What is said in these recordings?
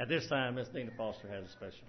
At this time, Miss Dina Foster has a special.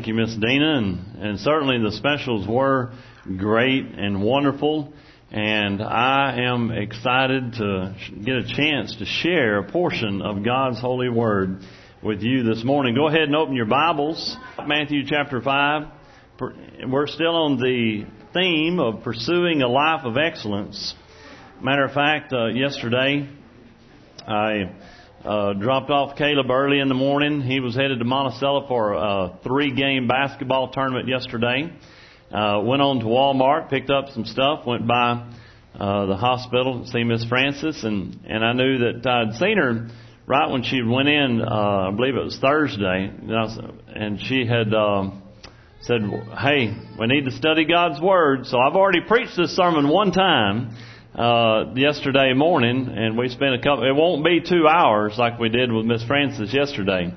Thank you, Miss Dana. And, and certainly the specials were great and wonderful. And I am excited to get a chance to share a portion of God's holy word with you this morning. Go ahead and open your Bibles. Matthew chapter 5. We're still on the theme of pursuing a life of excellence. Matter of fact, uh, yesterday I uh, dropped off Caleb early in the morning. He was headed to Monticello for a three-game basketball tournament yesterday. Uh, went on to Walmart, picked up some stuff, went by uh, the hospital to see Miss Francis, and and I knew that I'd seen her right when she went in. Uh, I believe it was Thursday, and, I was, and she had. Um, said, "Hey, we need to study God's Word." So I've already preached this sermon one time uh, yesterday morning, and we spent a couple. It won't be two hours like we did with Miss Francis yesterday,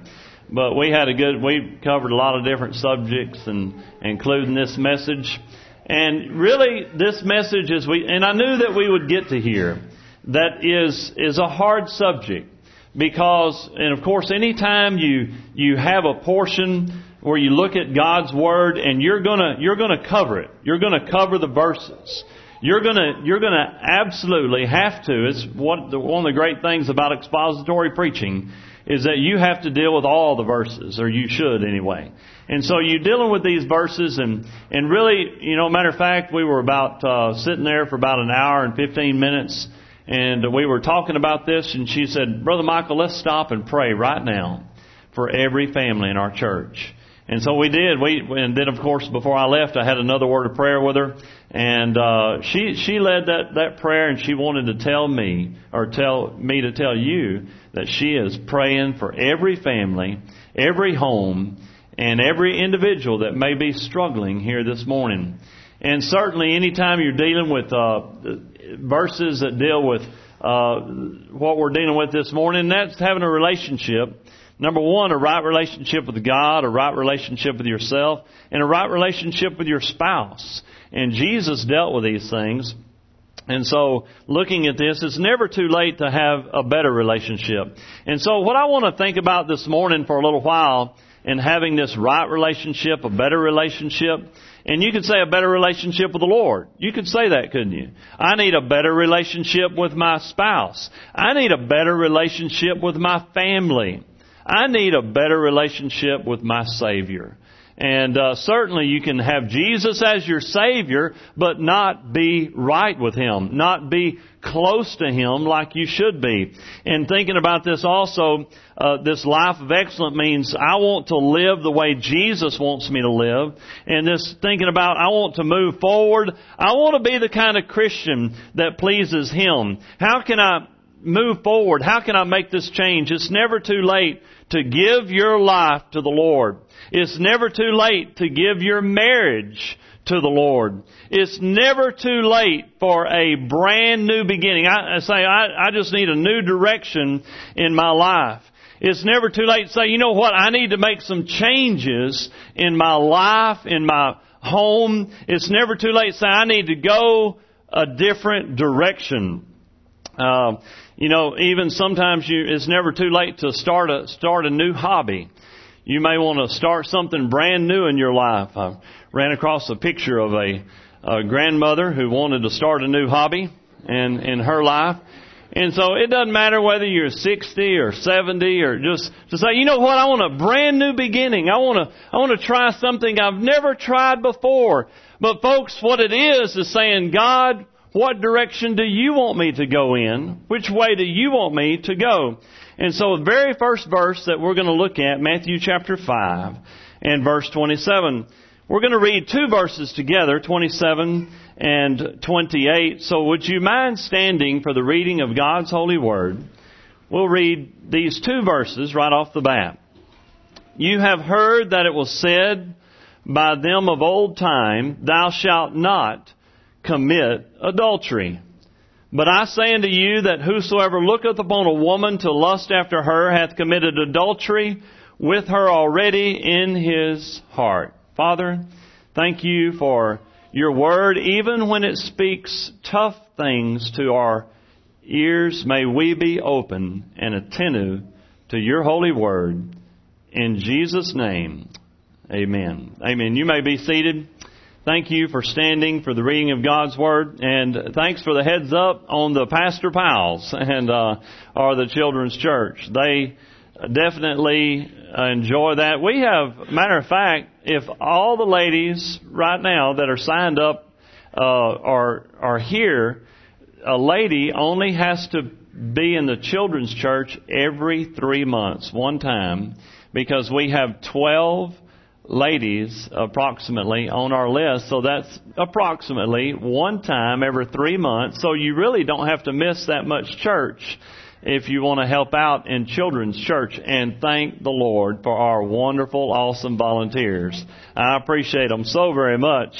but we had a good. We covered a lot of different subjects, and including this message. And really, this message is we. And I knew that we would get to here. That is is a hard subject because, and of course, anytime you you have a portion where you look at God's word and you're gonna you're gonna cover it. You're gonna cover the verses. You're gonna you're gonna absolutely have to. It's what the, one of the great things about expository preaching is that you have to deal with all the verses, or you should anyway. And so you're dealing with these verses, and and really, you know, matter of fact, we were about uh, sitting there for about an hour and 15 minutes, and we were talking about this, and she said, "Brother Michael, let's stop and pray right now." for every family in our church. And so we did. We and then of course before I left, I had another word of prayer with her, and uh, she she led that that prayer, and she wanted to tell me or tell me to tell you that she is praying for every family, every home, and every individual that may be struggling here this morning. And certainly, anytime you're dealing with uh, verses that deal with uh, what we're dealing with this morning, that's having a relationship Number one, a right relationship with God, a right relationship with yourself, and a right relationship with your spouse. And Jesus dealt with these things. And so, looking at this, it's never too late to have a better relationship. And so, what I want to think about this morning for a little while in having this right relationship, a better relationship, and you could say a better relationship with the Lord. You could say that, couldn't you? I need a better relationship with my spouse. I need a better relationship with my family. I need a better relationship with my Savior. And uh, certainly you can have Jesus as your Savior, but not be right with Him, not be close to Him like you should be. And thinking about this also, uh, this life of excellence means I want to live the way Jesus wants me to live. And this thinking about I want to move forward. I want to be the kind of Christian that pleases Him. How can I move forward? How can I make this change? It's never too late to give your life to the Lord. It's never too late to give your marriage to the Lord. It's never too late for a brand new beginning. I, I say, I, I just need a new direction in my life. It's never too late to say, you know what, I need to make some changes in my life, in my home. It's never too late to say, I need to go a different direction. Uh, you know, even sometimes you, it's never too late to start a, start a new hobby. You may want to start something brand new in your life. I ran across a picture of a, a grandmother who wanted to start a new hobby in, in her life. And so it doesn't matter whether you're 60 or 70 or just to say, you know what, I want a brand new beginning. I want to, I want to try something I've never tried before. But folks, what it is is saying, God, what direction do you want me to go in? Which way do you want me to go? And so the very first verse that we're going to look at, Matthew chapter 5 and verse 27, we're going to read two verses together, 27 and 28. So would you mind standing for the reading of God's holy word? We'll read these two verses right off the bat. You have heard that it was said by them of old time, Thou shalt not commit adultery. But I say unto you that whosoever looketh upon a woman to lust after her hath committed adultery with her already in his heart. Father, thank you for your word, even when it speaks tough things to our ears, may we be open and attentive to your holy word. In Jesus' name, amen. Amen. You may be seated. Thank you for standing for the reading of God's Word, and thanks for the heads up on the Pastor Pals and uh, or the Children's Church. They definitely enjoy that. We have, matter of fact, if all the ladies right now that are signed up uh, are are here, a lady only has to be in the Children's Church every three months, one time, because we have twelve ladies approximately on our list. So that's approximately one time every three months. So you really don't have to miss that much church if you want to help out in children's church and thank the Lord for our wonderful, awesome volunteers. I appreciate them so very much.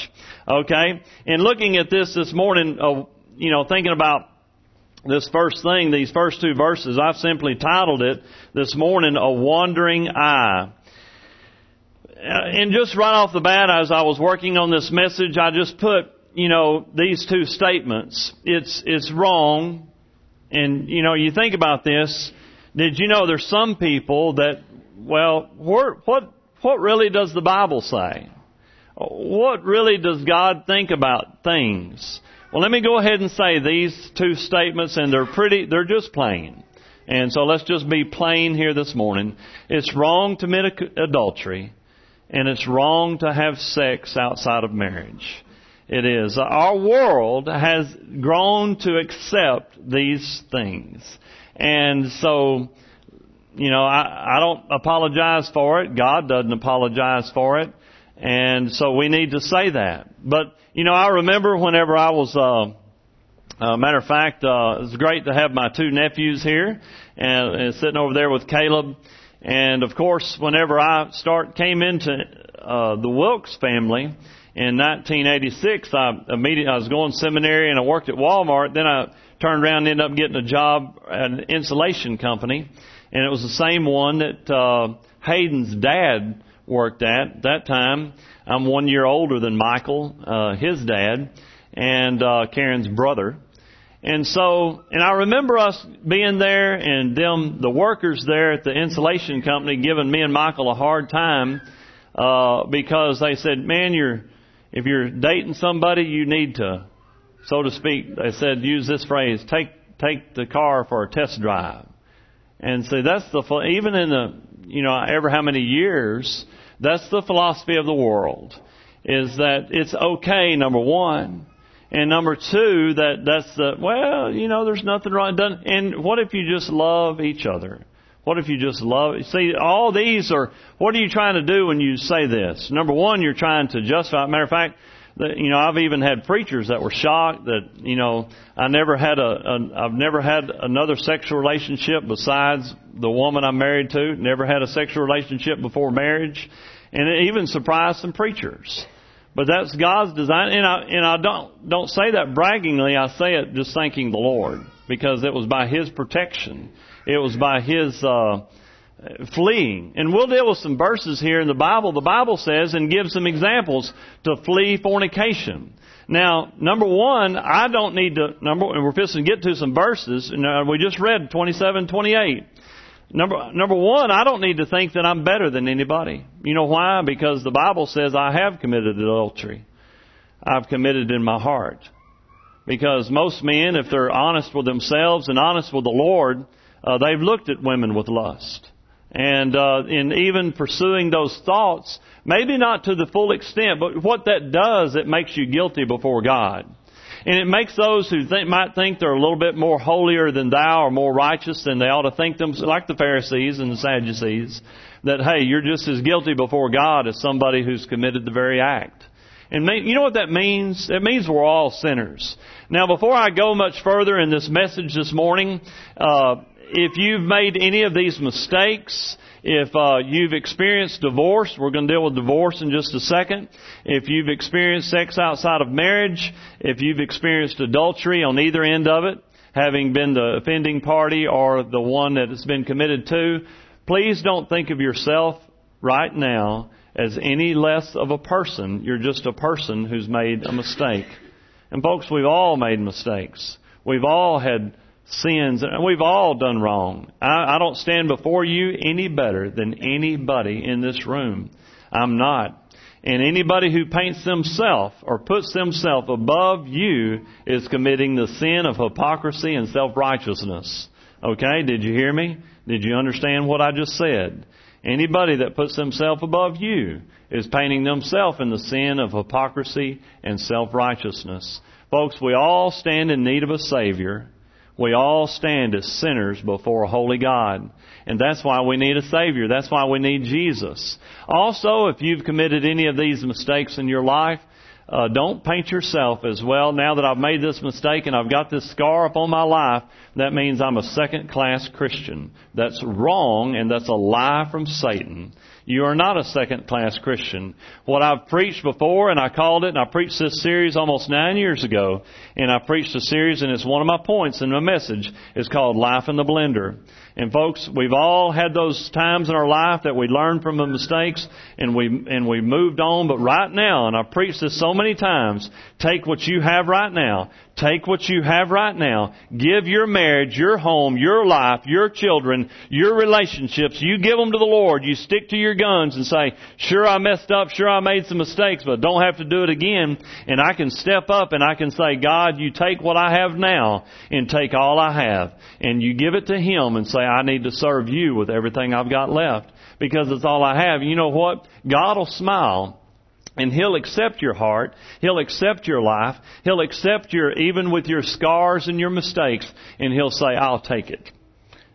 Okay. And looking at this this morning, uh, you know, thinking about this first thing, these first two verses, I've simply titled it this morning, A Wandering Eye. Uh, and just right off the bat, as I was working on this message, I just put, you know, these two statements. It's, it's wrong. And, you know, you think about this. Did you know there's some people that, well, what, what, what really does the Bible say? What really does God think about things? Well, let me go ahead and say these two statements, and they're pretty, they're just plain. And so let's just be plain here this morning. It's wrong to commit adultery and it's wrong to have sex outside of marriage. It is. Our world has grown to accept these things. And so, you know, I, I don't apologize for it. God doesn't apologize for it. And so we need to say that. But, you know, I remember whenever I was, uh, uh, matter of fact, uh, it's great to have my two nephews here and, and sitting over there with Caleb. And of course, whenever I start came into uh, the Wilkes family in 1986, I immediately I was going to seminary and I worked at Walmart. Then I turned around and ended up getting a job at an insulation company, and it was the same one that uh, Hayden's dad worked at. That time, I'm one year older than Michael, uh, his dad, and uh, Karen's brother. And so, and I remember us being there and them, the workers there at the insulation company giving me and Michael a hard time, uh, because they said, man, you're, if you're dating somebody, you need to, so to speak, they said, use this phrase, take, take the car for a test drive. And see, that's the, even in the, you know, ever how many years, that's the philosophy of the world, is that it's okay, number one, and number two, that that's the well, you know, there's nothing wrong done. And what if you just love each other? What if you just love? See, all these are. What are you trying to do when you say this? Number one, you're trying to justify. Matter of fact, the, you know, I've even had preachers that were shocked that you know I never had a, a I've never had another sexual relationship besides the woman I'm married to. Never had a sexual relationship before marriage, and it even surprised some preachers. But that's God's design, and I and I don't don't say that braggingly. I say it just thanking the Lord because it was by His protection. It was by His uh, fleeing. And we'll deal with some verses here in the Bible. The Bible says and gives some examples to flee fornication. Now, number one, I don't need to number. And we're fixing to get to some verses. And we just read twenty-seven, twenty-eight. Number, number one, I don't need to think that I'm better than anybody. You know why? Because the Bible says I have committed adultery. I've committed in my heart. Because most men, if they're honest with themselves and honest with the Lord, uh, they've looked at women with lust. And uh, in even pursuing those thoughts, maybe not to the full extent, but what that does, it makes you guilty before God. And it makes those who think, might think they're a little bit more holier than thou or more righteous than they ought to think them, like the Pharisees and the Sadducees, that, hey, you're just as guilty before God as somebody who's committed the very act. And you know what that means? It means we're all sinners. Now, before I go much further in this message this morning, uh, if you've made any of these mistakes, if uh, you've experienced divorce, we're going to deal with divorce in just a second. If you've experienced sex outside of marriage, if you've experienced adultery on either end of it, having been the offending party or the one that it's been committed to, please don't think of yourself right now as any less of a person. You're just a person who's made a mistake. And folks, we've all made mistakes. We've all had sins, we've all done wrong. I, I don't stand before you any better than anybody in this room. I'm not. And anybody who paints themselves or puts themselves above you is committing the sin of hypocrisy and self-righteousness. Okay? Did you hear me? Did you understand what I just said? Anybody that puts themselves above you is painting themselves in the sin of hypocrisy and self-righteousness. Folks, we all stand in need of a Savior. We all stand as sinners before a holy God. And that's why we need a Savior. That's why we need Jesus. Also, if you've committed any of these mistakes in your life, uh, don't paint yourself as well. Now that I've made this mistake and I've got this scar upon my life, that means I'm a second class Christian. That's wrong and that's a lie from Satan. You are not a second class Christian. What I've preached before, and I called it, and I preached this series almost nine years ago, and I preached a series, and it's one of my points in my message, is called Life in the Blender. And folks, we've all had those times in our life that we learned from the mistakes and we and we moved on. But right now, and I've preached this so many times, take what you have right now. Take what you have right now. Give your marriage, your home, your life, your children, your relationships. You give them to the Lord. You stick to your guns and say, sure I messed up, sure I made some mistakes, but don't have to do it again. And I can step up and I can say, God, you take what I have now and take all I have. And you give it to Him and say, I need to serve you with everything I've got left because it's all I have. You know what? God will smile and He'll accept your heart. He'll accept your life. He'll accept your, even with your scars and your mistakes, and He'll say, I'll take it.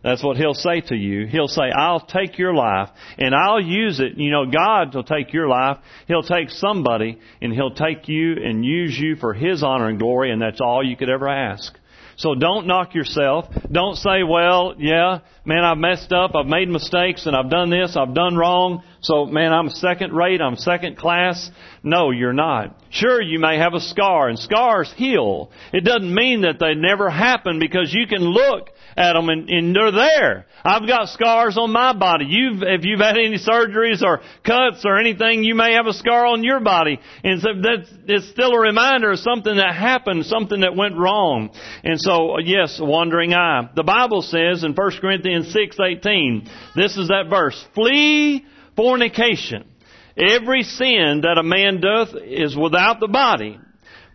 That's what he'll say to you. He'll say, I'll take your life and I'll use it. You know, God will take your life. He'll take somebody and he'll take you and use you for his honor and glory and that's all you could ever ask. So don't knock yourself. Don't say, well, yeah, man, I've messed up. I've made mistakes and I've done this. I've done wrong. So, man, I'm second rate. I'm second class. No, you're not. Sure, you may have a scar and scars heal. It doesn't mean that they never happen because you can look at them and, and they're there. I've got scars on my body. You've, if you've had any surgeries or cuts or anything, you may have a scar on your body. And so that's, it's still a reminder of something that happened, something that went wrong. And so, yes, wandering eye. The Bible says in 1 Corinthians 6:18, this is that verse, flee fornication. Every sin that a man doth is without the body.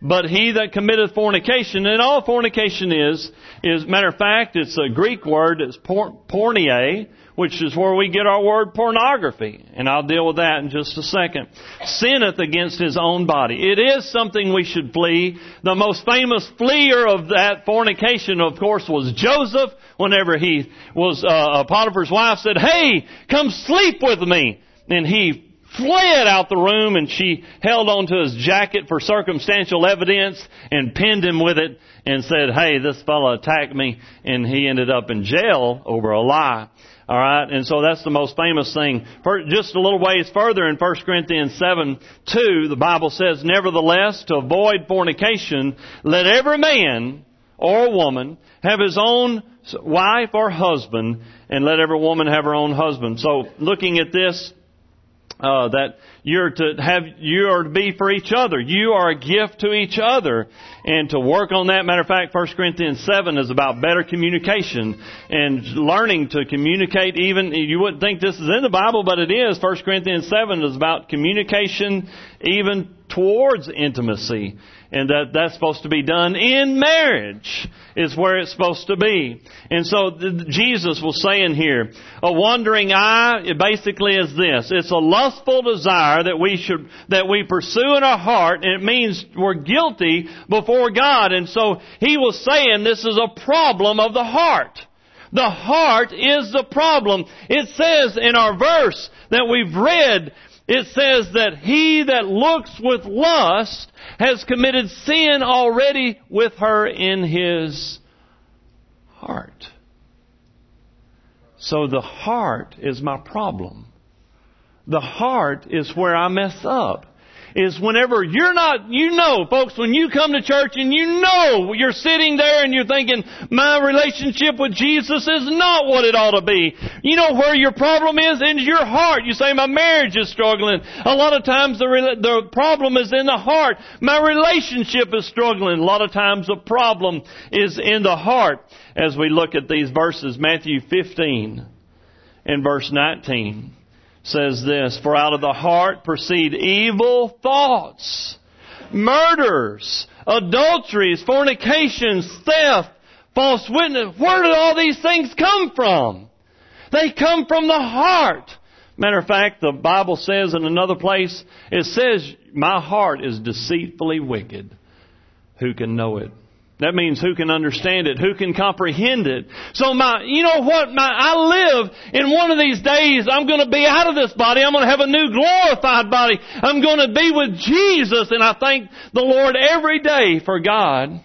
But he that committeth fornication, and all fornication is, is, matter of fact, it's a Greek word, it's por, porneia, which is where we get our word pornography. And I'll deal with that in just a second. Sinneth against his own body. It is something we should flee. The most famous fleer of that fornication, of course, was Joseph. Whenever he was, uh, Potiphar's wife said, hey, come sleep with me. And he fled out the room and she held onto his jacket for circumstantial evidence and pinned him with it and said, hey, this fellow attacked me and he ended up in jail over a lie. Alright, and so that's the most famous thing. Just a little ways further in 1 Corinthians 7, 2, the Bible says, Nevertheless, to avoid fornication, let every man or woman have his own wife or husband, and let every woman have her own husband. So, looking at this, uh, that you're to have, you are to be for each other. You are a gift to each other. And to work on that, matter of fact, 1 Corinthians 7 is about better communication and learning to communicate even, you wouldn't think this is in the Bible, but it is. 1 Corinthians 7 is about communication even towards intimacy and that that's supposed to be done in marriage is where it's supposed to be. And so Jesus was saying here, a wandering eye it basically is this. It's a lustful desire that we should, that we pursue in our heart and it means we're guilty before God. And so he was saying this is a problem of the heart. The heart is the problem. It says in our verse that we've read it says that he that looks with lust has committed sin already with her in his heart. So the heart is my problem. The heart is where I mess up is whenever you're not, you know, folks, when you come to church and you know you're sitting there and you're thinking, my relationship with Jesus is not what it ought to be. You know where your problem is? In your heart. You say, my marriage is struggling. A lot of times the, the problem is in the heart. My relationship is struggling. A lot of times the problem is in the heart. As we look at these verses, Matthew 15 and verse 19 says this, For out of the heart proceed evil thoughts, murders, adulteries, fornications, theft, false witness. Where did all these things come from? They come from the heart. Matter of fact, the Bible says in another place, it says, My heart is deceitfully wicked. Who can know it? That means who can understand it, who can comprehend it. So my, you know what, my, I live in one of these days, I'm gonna be out of this body, I'm gonna have a new glorified body, I'm gonna be with Jesus, and I thank the Lord every day for God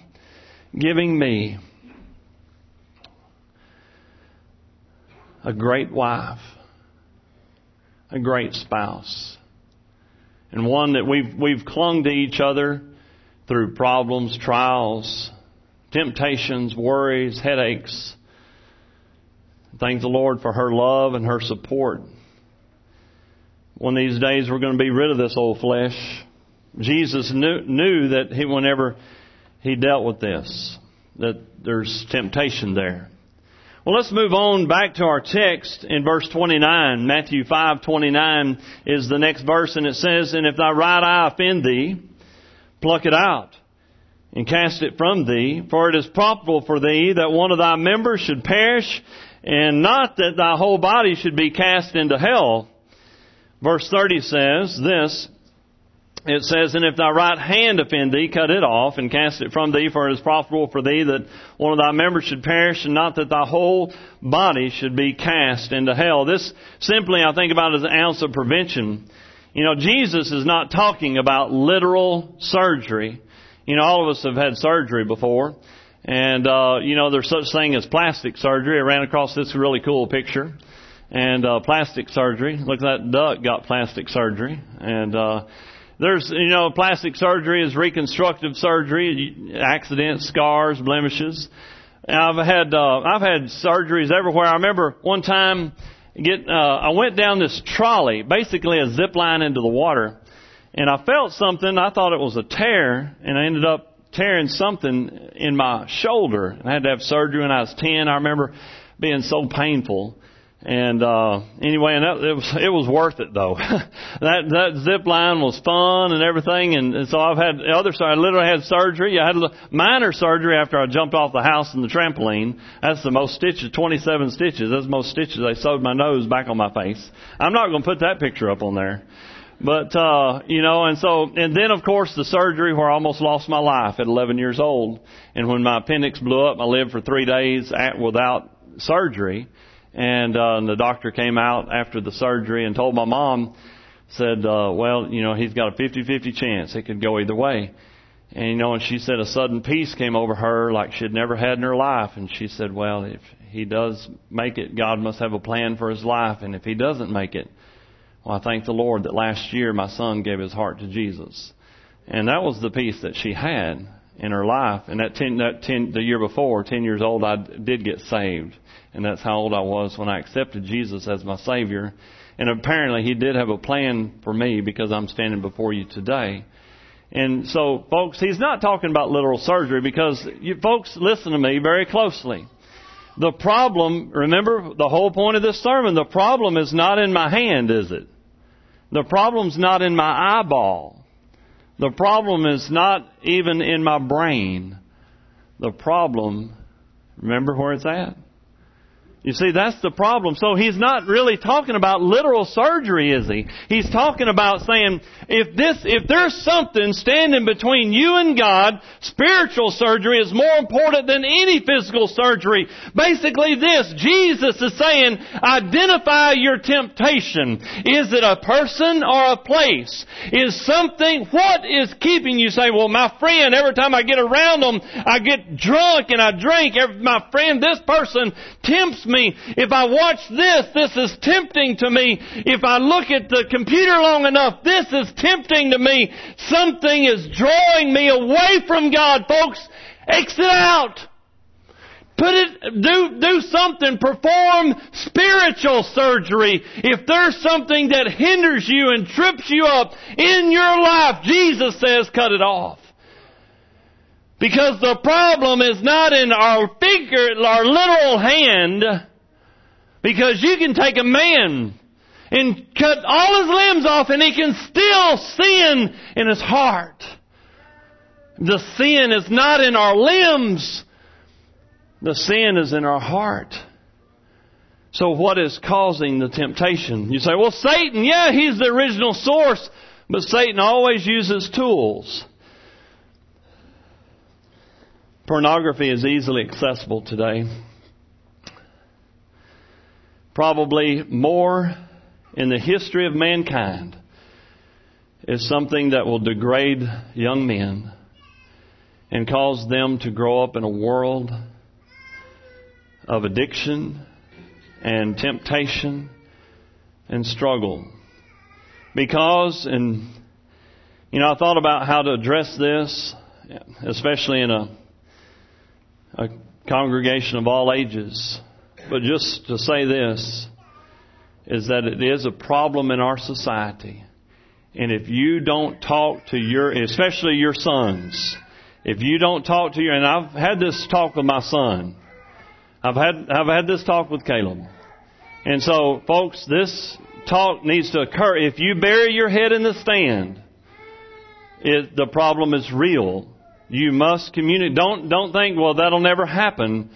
giving me a great wife, a great spouse, and one that we've, we've clung to each other through problems, trials, temptations, worries, headaches. Thank the Lord for her love and her support. One of these days we're going to be rid of this old flesh. Jesus knew, knew that he, whenever he dealt with this, that there's temptation there. Well, let's move on back to our text in verse 29. Matthew 5:29 is the next verse and it says, "And if thy right eye offend thee, pluck it out and cast it from thee, for it is profitable for thee that one of thy members should perish, and not that thy whole body should be cast into hell. Verse 30 says this, it says, And if thy right hand offend thee, cut it off and cast it from thee, for it is profitable for thee that one of thy members should perish, and not that thy whole body should be cast into hell. This simply, I think about as an ounce of prevention. You know, Jesus is not talking about literal surgery. You know, all of us have had surgery before. And, uh, you know, there's such thing as plastic surgery. I ran across this really cool picture. And, uh, plastic surgery. Look, at that duck got plastic surgery. And, uh, there's, you know, plastic surgery is reconstructive surgery, accidents, scars, blemishes. I've had, uh, I've had surgeries everywhere. I remember one time, get, uh, I went down this trolley, basically a zip line into the water, and I felt something. I thought it was a tear, and I ended up tearing something in my shoulder. I had to have surgery when I was 10. I remember being so painful. And uh anyway, and that, it was it was worth it though. that that zip line was fun and everything, and, and so I've had the other side. I literally had surgery. I had a minor surgery after I jumped off the house in the trampoline. That's the most stitches, 27 stitches. That's the most stitches. They sewed my nose back on my face. I'm not going to put that picture up on there. But uh, you know, and so and then of course the surgery where I almost lost my life at 11 years old, and when my appendix blew up, I lived for three days at, without surgery and, uh, and the doctor came out after the surgery and told my mom, said, uh, well, you know, he's got a 50-50 chance. It could go either way. And, you know, and she said a sudden peace came over her like she'd never had in her life. And she said, well, if he does make it, God must have a plan for his life. And if he doesn't make it, well, I thank the Lord that last year my son gave his heart to Jesus. And that was the peace that she had in her life. And that ten, that ten, the year before, ten years old, I did get saved and that's how old I was when I accepted Jesus as my Savior. And apparently He did have a plan for me because I'm standing before you today. And so, folks, He's not talking about literal surgery because you folks listen to me very closely. The problem, remember the whole point of this sermon, the problem is not in my hand, is it? The problem's not in my eyeball. The problem is not even in my brain. The problem, remember where it's at? You see, that's the problem. So he's not really talking about literal surgery, is he? He's talking about saying, if this, if there's something standing between you and God, spiritual surgery is more important than any physical surgery. Basically this, Jesus is saying, identify your temptation. Is it a person or a place? Is something, what is keeping you say, well, my friend, every time I get around them, I get drunk and I drink. My friend, this person tempts me. If I watch this, this is tempting to me. If I look at the computer long enough, this is tempting to me. Something is drawing me away from God, folks. Exit out. Put it, do, do something, perform spiritual surgery. If there's something that hinders you and trips you up in your life, Jesus says cut it off. Because the problem is not in our finger, our literal hand, because you can take a man and cut all his limbs off and he can still sin in his heart. The sin is not in our limbs. The sin is in our heart. So what is causing the temptation? You say, well, Satan, yeah, he's the original source, but Satan always uses tools. Pornography is easily accessible today. Probably more in the history of mankind is something that will degrade young men and cause them to grow up in a world of addiction and temptation and struggle. Because, and, you know, I thought about how to address this, especially in a a congregation of all ages. But just to say this is that it is a problem in our society. And if you don't talk to your, especially your sons, if you don't talk to your, and I've had this talk with my son. I've had, I've had this talk with Caleb. And so, folks, this talk needs to occur. If you bury your head in the stand, it, the problem is real. You must communicate. Don't, don't think, well, that'll never happen.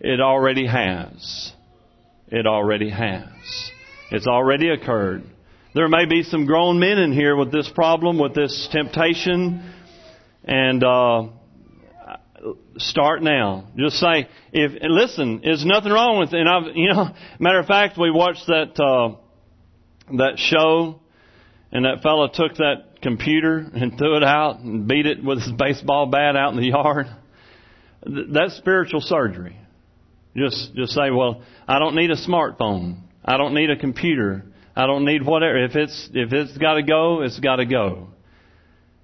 It already has. It already has. It's already occurred. There may be some grown men in here with this problem, with this temptation, and uh, start now. Just say, if listen, there's nothing wrong with it. And I've, you know, matter of fact, we watched that uh, that show, and that fellow took that computer and threw it out and beat it with his baseball bat out in the yard. That's spiritual surgery. Just just say, well, I don't need a smartphone. I don't need a computer. I don't need whatever. If it's if it's got to go, it's got to go.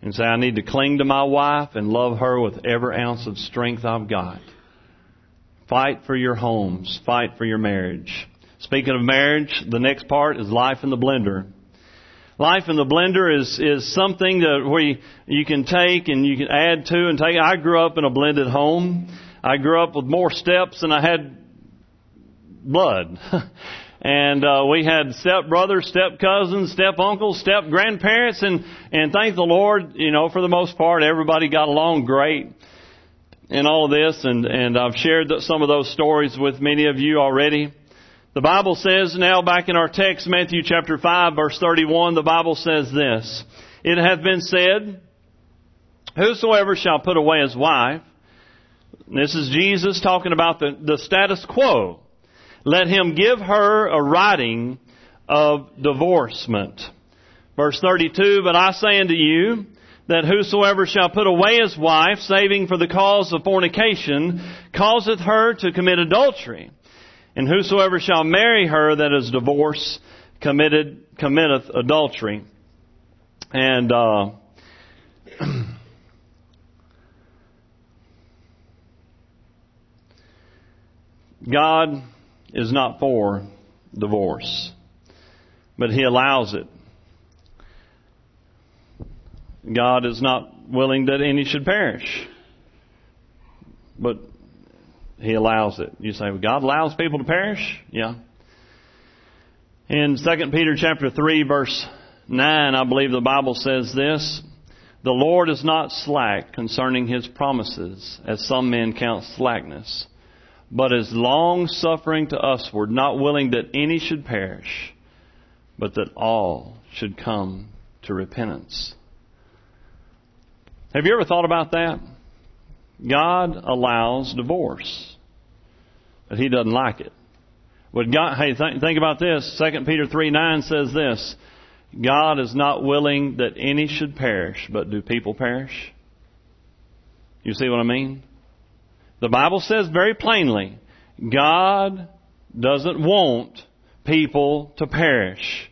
And say, I need to cling to my wife and love her with every ounce of strength I've got. Fight for your homes. Fight for your marriage. Speaking of marriage, the next part is life in the blender. Life in the blender is is something that where you, you can take and you can add to and take. I grew up in a blended home. I grew up with more steps than I had blood. and uh, we had step brothers, step cousins, step uncles, step grandparents, and and thank the Lord, you know, for the most part, everybody got along great in all of this, and and I've shared some of those stories with many of you already. The Bible says now back in our text, Matthew chapter 5 verse 31, the Bible says this, It hath been said, Whosoever shall put away his wife, this is Jesus talking about the, the status quo, let him give her a writing of divorcement. Verse 32, But I say unto you, that whosoever shall put away his wife, saving for the cause of fornication, causeth her to commit adultery. And whosoever shall marry her that is divorced committed committeth adultery. And uh, God is not for divorce, but He allows it. God is not willing that any should perish, but he allows it. You say, well, God allows people to perish? Yeah. In 2 Peter chapter 3 verse 9, I believe the Bible says this, The Lord is not slack concerning His promises, as some men count slackness, but is long suffering to usward, not willing that any should perish, but that all should come to repentance. Have you ever thought about that? God allows divorce, but He doesn't like it. Would God, hey, th- think about this. 2 Peter 3 9 says this God is not willing that any should perish, but do people perish? You see what I mean? The Bible says very plainly God doesn't want people to perish.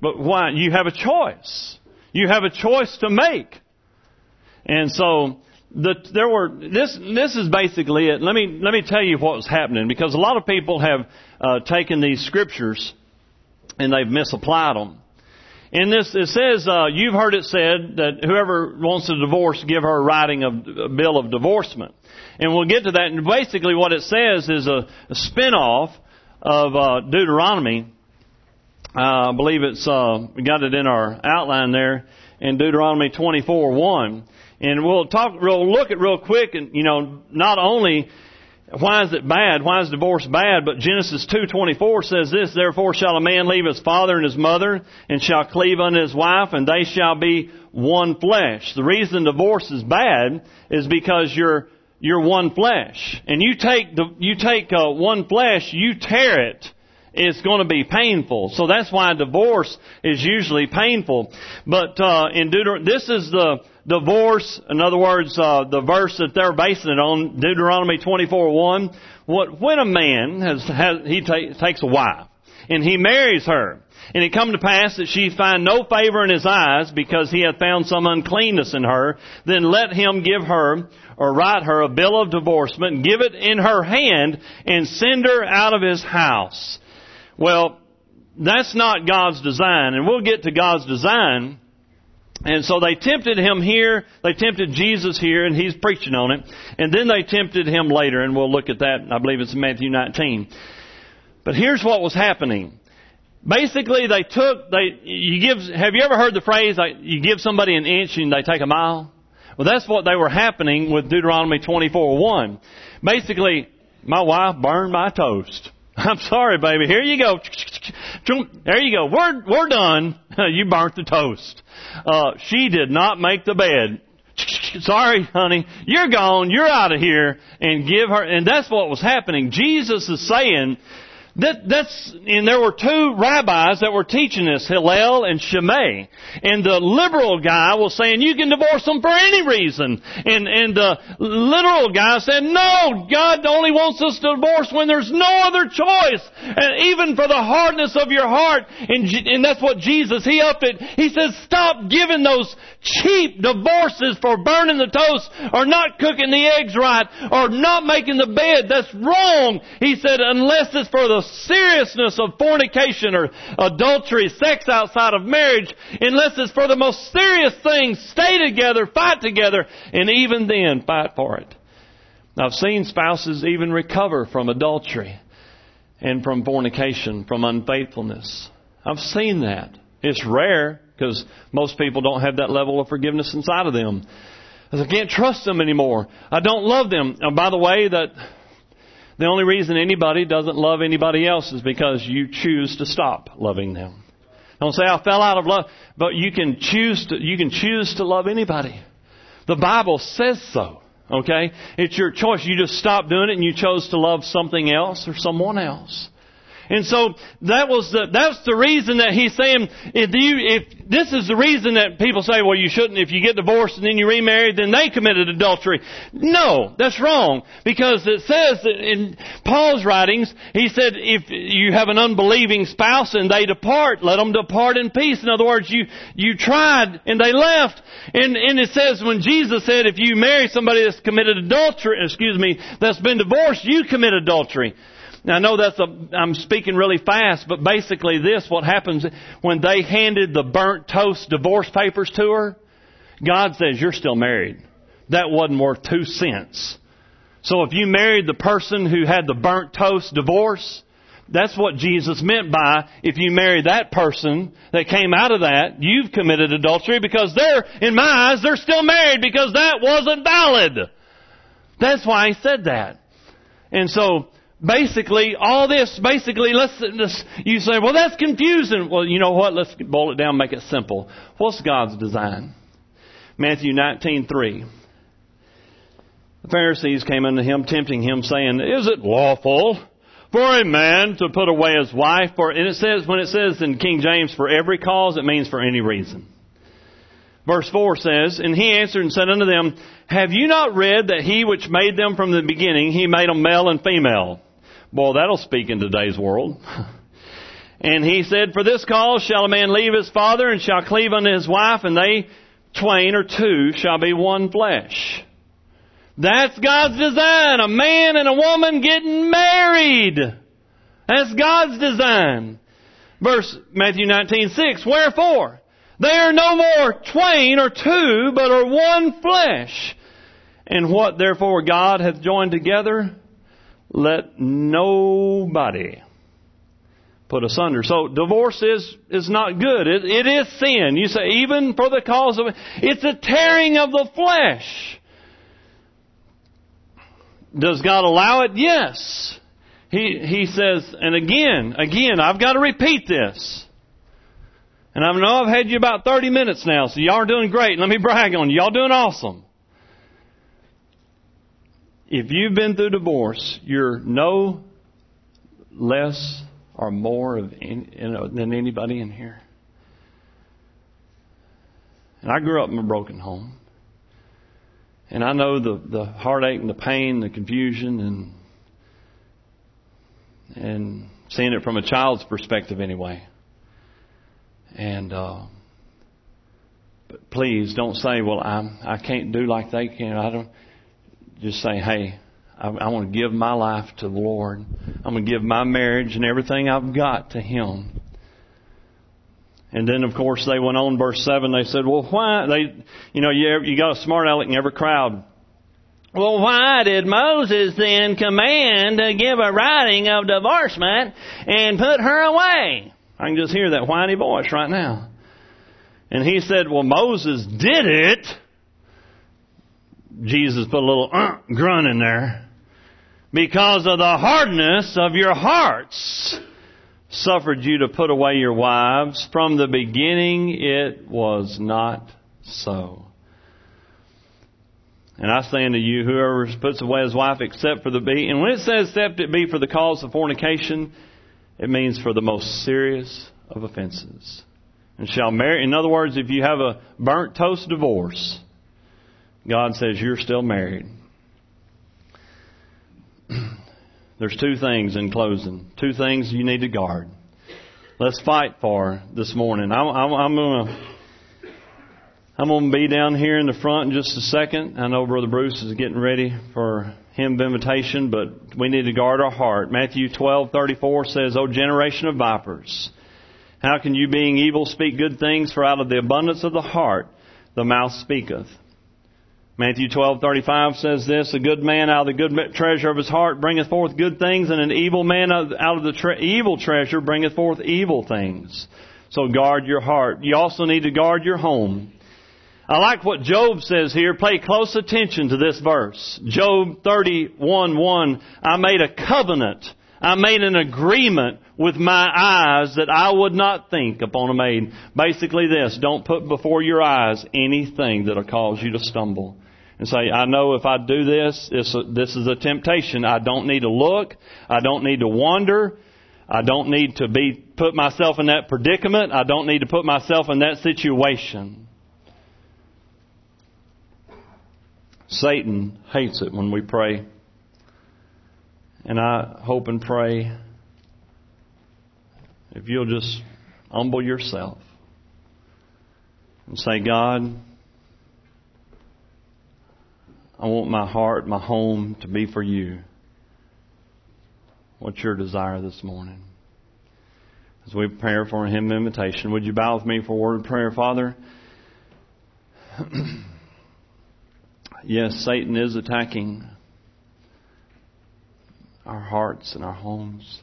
But why? You have a choice. You have a choice to make. And so the, there were this this is basically it. Let me let me tell you what was happening because a lot of people have uh, taken these scriptures and they've misapplied them. In this, it says, uh, you've heard it said that whoever wants a divorce, give her a writing of a bill of divorcement. And we'll get to that. And basically, what it says is a, a spin-off of uh, Deuteronomy. Uh, I believe it's uh, we got it in our outline there in Deuteronomy 24:1. And we'll talk, we'll look at real quick and, you know, not only why is it bad? Why is divorce bad? But Genesis 2:24 says this, therefore shall a man leave his father and his mother and shall cleave unto his wife and they shall be one flesh. The reason divorce is bad is because you're you're one flesh. And you take the you take uh, one flesh, you tear it it's going to be painful. So that's why divorce is usually painful. But uh, in Deuteronomy, this is the divorce. In other words, uh, the verse that they're basing it on, Deuteronomy 24:1. What when a man has, has he ta- takes a wife and he marries her, and it come to pass that she find no favor in his eyes because he hath found some uncleanness in her, then let him give her or write her a bill of divorcement, give it in her hand, and send her out of his house. Well, that's not God's design, and we'll get to God's design and so they tempted him here, they tempted Jesus here, and he's preaching on it. And then they tempted him later, and we'll look at that, I believe it's Matthew 19. But here's what was happening. Basically, they took, they, you give, have you ever heard the phrase, like, you give somebody an inch and they take a mile? Well, that's what they were happening with Deuteronomy 24:1. Basically, my wife burned my toast. I'm sorry, baby. Here you go. There you go. We're, we're done. you burnt the toast. Uh, she did not make the bed. Sorry, honey. You're gone. You're out of here. And give her, and that's what was happening. Jesus is saying, that, that's, and there were two rabbis that were teaching this, Hillel and Shammai. And the liberal guy was saying, you can divorce them for any reason. And, and the literal guy said, no, God only wants us to divorce when there's no other choice. And even for the hardness of your heart. And, and that's what Jesus, he upped it. He says, stop giving those cheap divorces for burning the toast or not cooking the eggs right or not making the bed. That's wrong. He said, unless it's for the seriousness of fornication or adultery, sex outside of marriage, unless it's for the most serious things, stay together, fight together, and even then fight for it. I've seen spouses even recover from adultery and from fornication, from unfaithfulness. I've seen that. It's rare because most people don't have that level of forgiveness inside of them. I can't trust them anymore. I don't love them. And by the way, that the only reason anybody doesn't love anybody else is because you choose to stop loving them. Don't say I fell out of love, but you can choose to, you can choose to love anybody. The Bible says so. Okay? It's your choice. You just stop doing it and you chose to love something else or someone else. And so that was the, that's the reason that he's saying, if you, if this is the reason that people say, well, you shouldn't, if you get divorced and then you remarry, then they committed adultery. No, that's wrong. Because it says in Paul's writings, he said, if you have an unbelieving spouse and they depart, let them depart in peace. In other words, you, you tried and they left. And, and it says when Jesus said, if you marry somebody that's committed adultery, excuse me, that's been divorced, you commit adultery. Now I know that's a, I'm speaking really fast, but basically this, what happens when they handed the burnt toast divorce papers to her, God says, you're still married. That wasn't worth two cents. So if you married the person who had the burnt toast divorce, that's what Jesus meant by if you marry that person that came out of that, you've committed adultery because they're, in my eyes, they're still married because that wasn't valid. That's why he said that. And so, basically, all this, basically, let's, you say, well, that's confusing. Well, you know what? Let's boil it down, make it simple. What's God's design? Matthew 19:3. The Pharisees came unto him, tempting him, saying, Is it lawful for a man to put away his wife? For, and it says, when it says in King James, for every cause, it means for any reason. Verse 4 says, And he answered and said unto them, Have you not read that he which made them from the beginning, he made them male and female? Boy, that'll speak in today's world. and he said, For this cause shall a man leave his father and shall cleave unto his wife, and they twain or two shall be one flesh. That's God's design. A man and a woman getting married. That's God's design. Verse Matthew 19, 6. Wherefore? They are no more twain or two, but are one flesh. And what therefore God hath joined together, let nobody put asunder. So divorce is, is not good. It, it is sin. You say, even for the cause of it, it's a tearing of the flesh. Does God allow it? Yes. He, he says, and again, again, I've got to repeat this. And I know I've had you about 30 minutes now, so y'all are doing great. Let me brag on you. Y'all doing awesome. If you've been through divorce, you're no less or more of any, you know, than anybody in here. And I grew up in a broken home. And I know the, the heartache and the pain, the confusion, and and seeing it from a child's perspective anyway. And uh, but please don't say, "Well, I'm I can't do like they can." I don't. Just say, "Hey, I, I want to give my life to the Lord. I'm going to give my marriage and everything I've got to Him." And then, of course, they went on, verse 7, they said, well, why? They, you know, you, you got a smart aleck in every crowd. Well, why did Moses then command to give a writing of divorcement and put her away? I can just hear that whiny voice right now. And he said, well, Moses did it. Jesus put a little uh, grunt in there. Because of the hardness of your hearts. suffered you to put away your wives. From the beginning it was not so. And I say unto you, whoever puts away his wife except for the be, and when it says except it be for the cause of fornication, it means for the most serious of offenses. And shall marry, in other words, if you have a burnt toast divorce, God says you're still married. There's two things in closing. Two things you need to guard. Let's fight for this morning. I'm, I'm, I'm going to. I'm going to be down here in the front in just a second. I know Brother Bruce is getting ready for hymn of invitation, but we need to guard our heart. Matthew 12:34 says, "O generation of vipers, how can you being evil speak good things for out of the abundance of the heart the mouth speaketh?" Matthew 12:35 says this, a good man out of the good treasure of his heart bringeth forth good things and an evil man out of the tre- evil treasure bringeth forth evil things. So guard your heart. You also need to guard your home. I like what Job says here. Pay close attention to this verse. Job 31:1. I made a covenant. I made an agreement with my eyes that I would not think upon a maid. Basically this, don't put before your eyes anything that'll cause you to stumble and say, I know if I do this, this, this is a temptation. I don't need to look. I don't need to wonder. I don't need to be, put myself in that predicament. I don't need to put myself in that situation. Satan hates it when we pray. And I hope and pray if you'll just humble yourself and say, God, I want my heart, my home to be for you. What's your desire this morning? As we prepare for a hymn of invitation, would you bow with me for a word of prayer, Father? yes, Satan is attacking our hearts and our homes.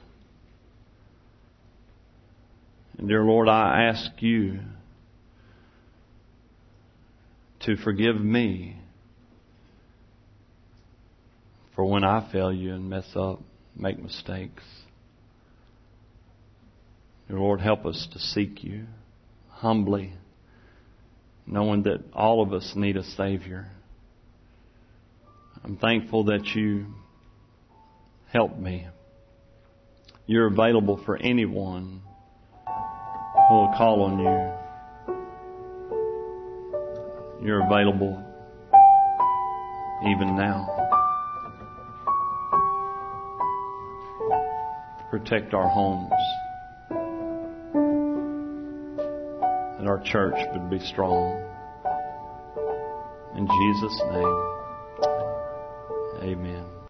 And dear Lord, I ask you to forgive me for when I fail you and mess up, make mistakes. Lord, help us to seek you humbly, knowing that all of us need a Savior. I'm thankful that you help me. You're available for anyone who will call on you. You're available even now. Protect our homes. And our church would be strong. In Jesus' name, amen.